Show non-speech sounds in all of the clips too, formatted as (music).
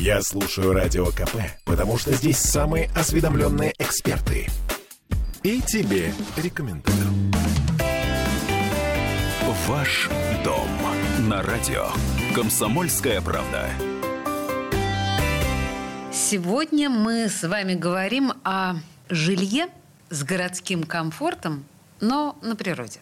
Я слушаю Радио КП, потому что здесь самые осведомленные эксперты. И тебе рекомендую. Ваш дом на радио. Комсомольская правда. Сегодня мы с вами говорим о жилье с городским комфортом, но на природе.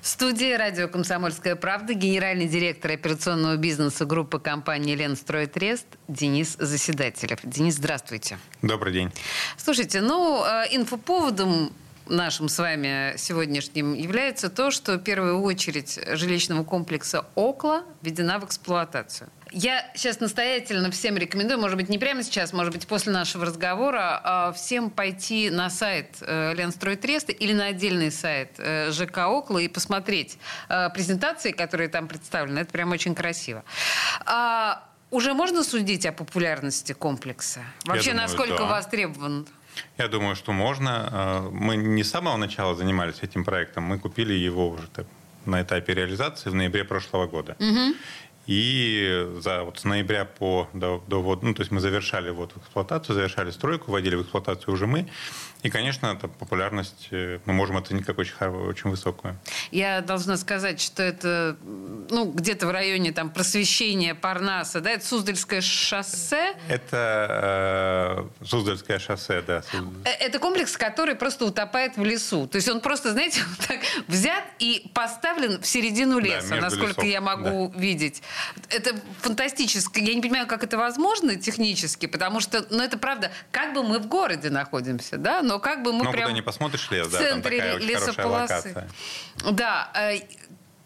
В студии радио «Комсомольская правда» генеральный директор операционного бизнеса группы компании «Ленстройтрест» Денис Заседателев. Денис, здравствуйте. Добрый день. Слушайте, ну, э, инфоповодом нашим с вами сегодняшним является то, что в первую очередь жилищного комплекса «Окла» введена в эксплуатацию. Я сейчас настоятельно всем рекомендую, может быть, не прямо сейчас, может быть, после нашего разговора, а всем пойти на сайт э, Ленстройтреста или на отдельный сайт э, ЖК «Окла» и посмотреть э, презентации, которые там представлены. Это прям очень красиво. А уже можно судить о популярности комплекса? Вообще, думаю, насколько да. востребован? Я думаю, что можно. Мы не с самого начала занимались этим проектом. Мы купили его уже на этапе реализации в ноябре прошлого года. И за, вот с ноября по до, до вот, ну, то есть мы завершали вот эксплуатацию, завершали стройку, вводили в эксплуатацию уже мы. И, конечно, эта популярность э, мы можем оценить как очень, очень высокую. Я должна сказать, что это ну, где-то в районе там, просвещения Парнаса, да, это Суздальское шоссе. Это э, Суздальское шоссе, да. Э, Это комплекс, который просто утопает в лесу. То есть он просто, знаете, (laughs) вот так взят и поставлен в середину леса, между насколько лесов, я могу видеть. Это фантастически. Я не понимаю, как это возможно технически, потому что, ну, это правда, как бы мы в городе находимся, да, но как бы мы Ну, прям куда не посмотришь лес, в да, там центре такая очень хорошая лесополосы. локация. Да. э,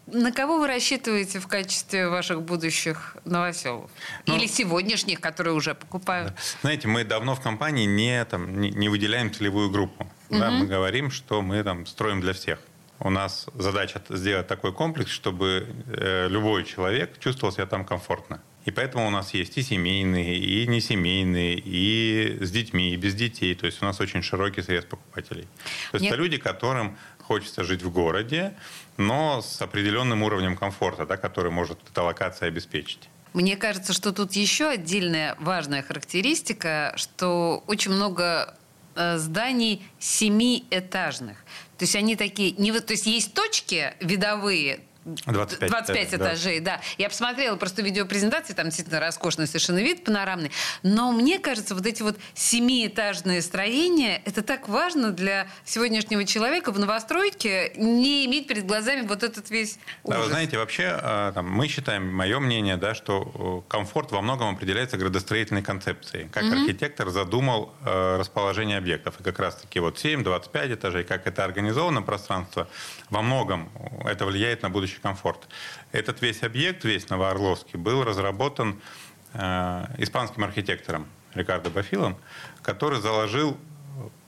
На кого вы рассчитываете в качестве ваших будущих новоселов? Ну, Или сегодняшних, которые уже покупают? Знаете, мы давно в компании не, там, не, не выделяем целевую группу. Да, мы говорим, что мы там строим для всех. У нас задача сделать такой комплекс, чтобы э, любой человек чувствовал себя там комфортно. И поэтому у нас есть и семейные, и несемейные, и с детьми, и без детей. То есть у нас очень широкий срез покупателей. То есть Нет. это люди, которым хочется жить в городе, но с определенным уровнем комфорта, да, который может эта локация обеспечить. Мне кажется, что тут еще отдельная важная характеристика, что очень много зданий семиэтажных. То есть они такие, не, то есть есть точки видовые, 25 25 этажей, да. этажей, да. Я посмотрела просто видеопрезентации, там действительно роскошный совершенно вид панорамный. Но мне кажется, вот эти вот семиэтажные строения, это так важно для сегодняшнего человека в новостройке не иметь перед глазами вот этот весь Да, вы ужас. знаете, вообще э, там, мы считаем, мое мнение, да, что э, комфорт во многом определяется градостроительной концепцией. Как архитектор задумал э, расположение объектов. И как раз-таки вот 7-25 этажей, как это организовано пространство, во многом это влияет на будущий комфорт. Этот весь объект, весь Новоорловский, был разработан э, испанским архитектором Рикардо Бафилом, который заложил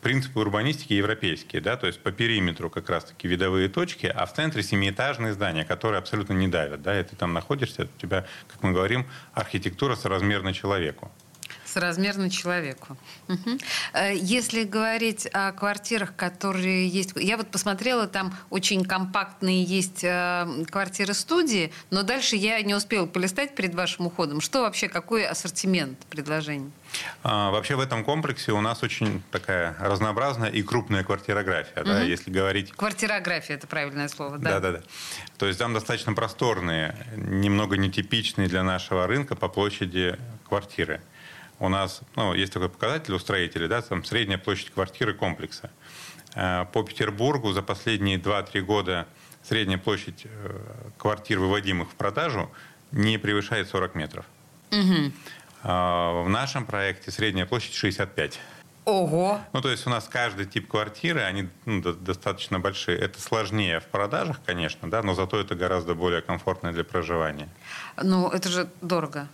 принципы урбанистики европейские, да, то есть по периметру как раз-таки видовые точки, а в центре семиэтажные здания, которые абсолютно не давят, да, и ты там находишься, у тебя, как мы говорим, архитектура соразмерна человеку. Соразмерно человеку. Э, Если говорить о квартирах, которые есть... Я вот посмотрела, там очень компактные есть э, квартиры-студии, но дальше я не успела полистать перед вашим уходом. Что вообще, какой ассортимент предложений? А, вообще в этом комплексе у нас очень такая разнообразная и крупная квартирография, да, если говорить Квартирография – это правильное слово, да? Да, да, да. То есть там достаточно просторные, немного нетипичные для нашего рынка по площади квартиры. У нас ну, есть такой показатель у строителей, да, там средняя площадь квартиры комплекса. Э, По Петербургу за последние 2-3 года средняя площадь э, квартир, выводимых в продажу, не превышает 40 метров. А В нашем проекте средняя площадь 65. Ого! Ну, то есть у нас каждый тип квартиры, они ну, до- достаточно большие. Это сложнее в продажах, конечно, да, но зато это гораздо более комфортно для проживания. Ну, это же дорого.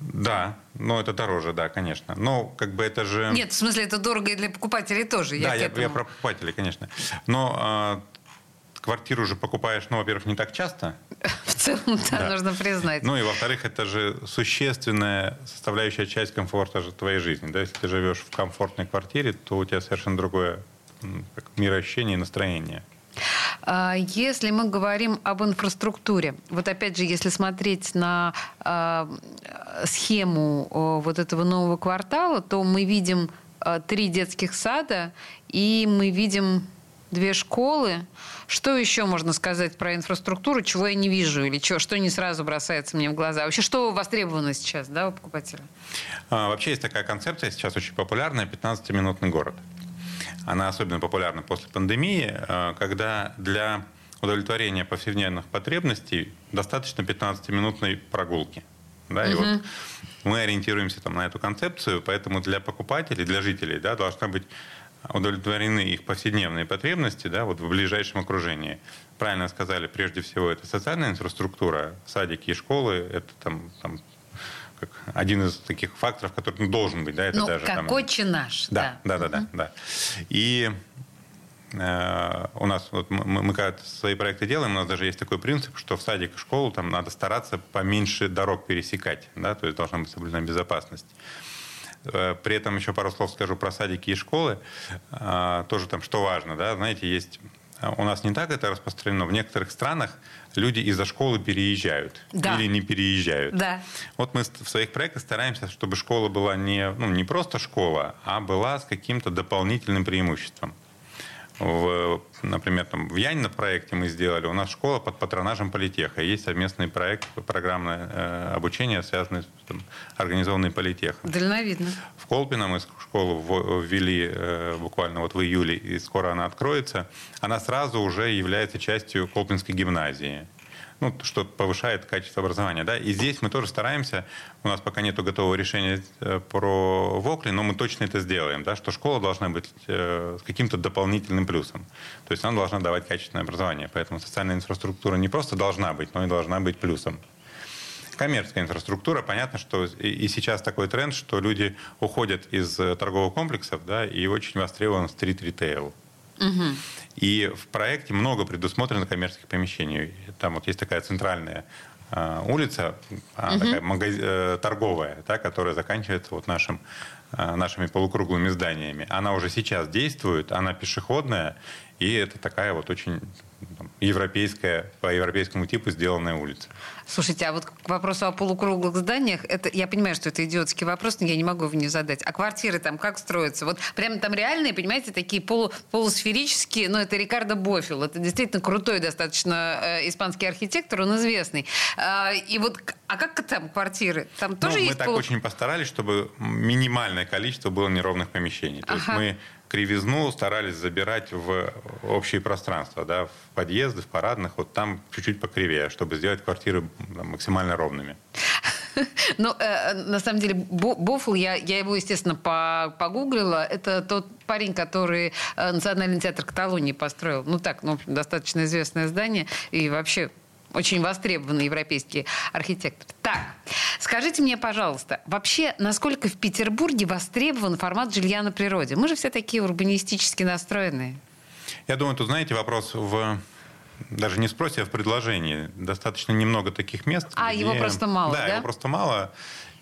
Да, но это дороже, да, конечно. Но как бы это же... Нет, в смысле, это дорого и для покупателей тоже. да, я, этому. я про покупателей, конечно. Но а, квартиру же покупаешь, ну, во-первых, не так часто. (laughs) В целом, да, Да. нужно признать. Ну и во-вторых, это же существенная составляющая часть комфорта же твоей жизни. Да? Если ты живешь в комфортной квартире, то у тебя совершенно другое как мироощущение и настроение. А, если мы говорим об инфраструктуре, вот опять же, если смотреть на а, схему вот этого нового квартала, то мы видим а, три детских сада и мы видим две школы. Что еще можно сказать про инфраструктуру, чего я не вижу, или что, что не сразу бросается мне в глаза? Вообще, что востребовано сейчас да, у покупателя? А, вообще есть такая концепция, сейчас очень популярная, 15-минутный город. Она особенно популярна после пандемии, а, когда для удовлетворения повседневных потребностей достаточно 15-минутной прогулки. Да, угу. и вот мы ориентируемся там на эту концепцию, поэтому для покупателей, для жителей да, должна быть удовлетворены их повседневные потребности да, вот в ближайшем окружении. Правильно сказали, прежде всего, это социальная инфраструктура, садики и школы, это там, там как один из таких факторов, который ну, должен быть, да, это ну, даже как там, наш, да, да, да, угу. да, да. И э, у нас вот мы, мы когда свои проекты делаем, у нас даже есть такой принцип, что в садик и школу там надо стараться поменьше дорог пересекать, да, то есть должна быть соблюдена безопасность. Э, при этом еще пару слов скажу про садики и школы. А, тоже там, что важно, да, знаете, есть у нас не так это распространено. В некоторых странах люди из-за школы переезжают да. или не переезжают. Да. Вот мы в своих проектах стараемся, чтобы школа была не, ну, не просто школа, а была с каким-то дополнительным преимуществом в, например, там, в Янь на проекте мы сделали, у нас школа под патронажем политеха. Есть совместный проект, программное э, обучение, связанное с там, организованной политехом. Дальновидно. В Колпино мы школу ввели э, буквально вот в июле, и скоро она откроется. Она сразу уже является частью Колпинской гимназии ну, что повышает качество образования. Да? И здесь мы тоже стараемся, у нас пока нет готового решения э, про Вокли, но мы точно это сделаем, да, что школа должна быть э, с каким-то дополнительным плюсом. То есть она должна давать качественное образование. Поэтому социальная инфраструктура не просто должна быть, но и должна быть плюсом коммерческая инфраструктура. Понятно, что и сейчас такой тренд, что люди уходят из э, торговых комплексов, да, и очень востребован стрит-ритейл. Угу. И в проекте много предусмотрено коммерческих помещений. Там вот есть такая центральная э, улица, угу. такая магаз... э, торговая, да, которая заканчивается вот нашим, э, нашими полукруглыми зданиями. Она уже сейчас действует, она пешеходная, и это такая вот очень там, европейская, по европейскому типу сделанная улица. Слушайте, а вот к вопросу о полукруглых зданиях, это, я понимаю, что это идиотский вопрос, но я не могу его не задать. А квартиры там как строятся? Вот прямо там реальные, понимаете, такие полу, полусферические, но это Рикардо Бофил. Это действительно крутой достаточно э, испанский архитектор, он известный. А, и вот, а как там квартиры? Там тоже ну, есть Мы так полу... очень постарались, чтобы минимальное количество было неровных помещений. То ага. есть мы кривизну старались забирать в общее пространство, да, в подъезды, в парадных, вот там чуть-чуть покривее, чтобы сделать квартиры максимально ровными. (laughs) Ну, э, на самом деле, Бофл, я, я его, естественно, погуглила. Это тот парень, который э, Национальный театр Каталонии построил. Ну, так, ну, достаточно известное здание. И вообще очень востребованный европейский архитектор. Так, скажите мне, пожалуйста, вообще, насколько в Петербурге востребован формат жилья на природе? Мы же все такие урбанистически настроенные. Я думаю, тут, знаете, вопрос в даже не в спросе, а в предложении. Достаточно немного таких мест. А, где... его просто мало, да? Да, его просто мало.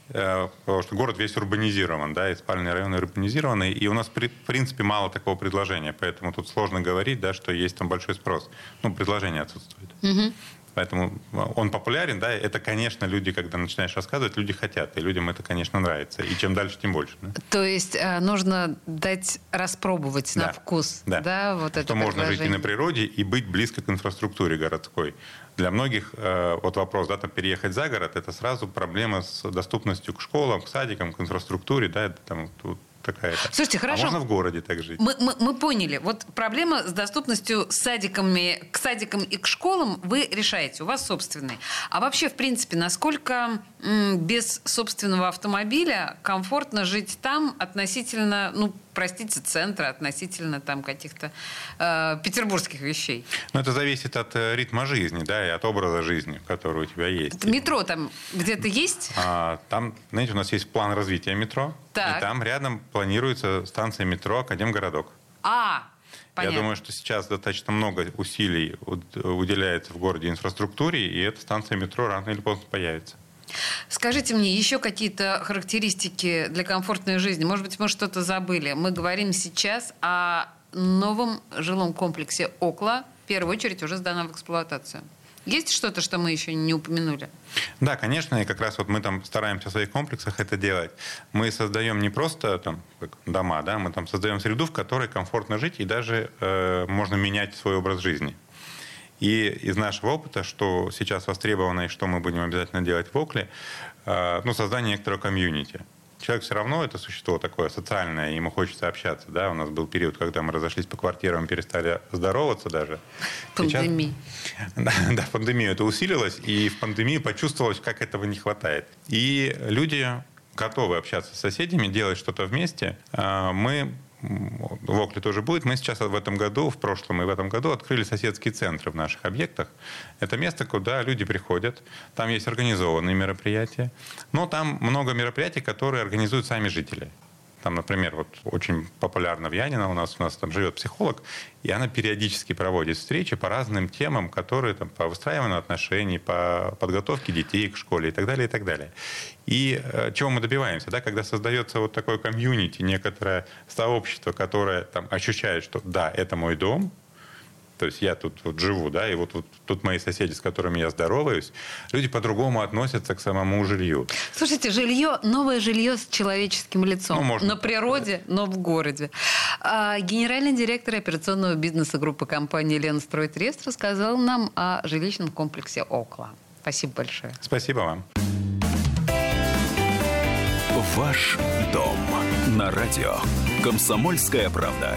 Э, потому что город весь урбанизирован, да, и спальные районы урбанизированы, и у нас, в принципе, мало такого предложения, поэтому тут сложно говорить, да, что есть там большой спрос. Ну, предложение отсутствует. Угу. Поэтому он популярен, да, это, конечно, люди, когда начинаешь рассказывать, люди хотят, и людям это, конечно, нравится. И чем дальше, тем больше. Да? То есть э, нужно дать распробовать да. на вкус, да, да вот Что это можно жить и на природе, и быть близко к инфраструктуре городской. Для многих э, вот вопрос, да, там переехать за город, это сразу проблема с доступностью к школам, к садикам, к инфраструктуре, да, это там тут какая-то. Слушайте, хорошо. А можно в городе так жить? Мы, мы, мы поняли. Вот проблема с доступностью садиками, к садикам и к школам вы решаете. У вас собственный. А вообще, в принципе, насколько м, без собственного автомобиля комфортно жить там относительно, ну, простите, центра, относительно там каких-то э, петербургских вещей? Ну, это зависит от э, ритма жизни, да, и от образа жизни, который у тебя есть. Это метро там где-то есть? А, там, знаете, у нас есть план развития метро. Так. И там рядом планируется станция метро Академгородок. А, Понятно. Я думаю, что сейчас достаточно много усилий уделяется в городе инфраструктуре, и эта станция метро рано или поздно появится. Скажите мне, еще какие-то характеристики для комфортной жизни? Может быть, мы что-то забыли. Мы говорим сейчас о новом жилом комплексе «Окла», первую очередь уже сдана в эксплуатацию. Есть что-то, что мы еще не упомянули? Да, конечно, и как раз вот мы там стараемся в своих комплексах это делать. Мы создаем не просто там дома, да, мы там создаем среду, в которой комфортно жить и даже э, можно менять свой образ жизни. И из нашего опыта, что сейчас востребовано и что мы будем обязательно делать в Окле, э, ну, создание некоторого комьюнити человек все равно это существо такое социальное, ему хочется общаться. Да? У нас был период, когда мы разошлись по квартирам, перестали здороваться даже. Пандемия. (laughs) Да, да, пандемия это усилилось, и в пандемии почувствовалось, как этого не хватает. И люди готовы общаться с соседями, делать что-то вместе. А, мы в Окле тоже будет. Мы сейчас в этом году, в прошлом и в этом году открыли соседские центры в наших объектах. Это место, куда люди приходят. Там есть организованные мероприятия. Но там много мероприятий, которые организуют сами жители. Там, например, вот очень популярна в Янино у нас, у нас там живет психолог, и она периодически проводит встречи по разным темам, которые там, по выстраиванию отношений, по подготовке детей к школе и так далее, и так далее. И э, чего мы добиваемся, да, когда создается вот такое комьюнити, некоторое сообщество, которое там ощущает, что да, это мой дом, то есть я тут вот живу, да, и вот, вот тут мои соседи, с которыми я здороваюсь, люди по-другому относятся к самому жилью. Слушайте, жилье, новое жилье с человеческим лицом. Ну, можно На природе, но в городе. А, генеральный директор операционного бизнеса группы компании «Ленстройтрест» рассказал нам о жилищном комплексе «Окла». Спасибо большое. Спасибо вам. Ваш дом на радио. Комсомольская правда.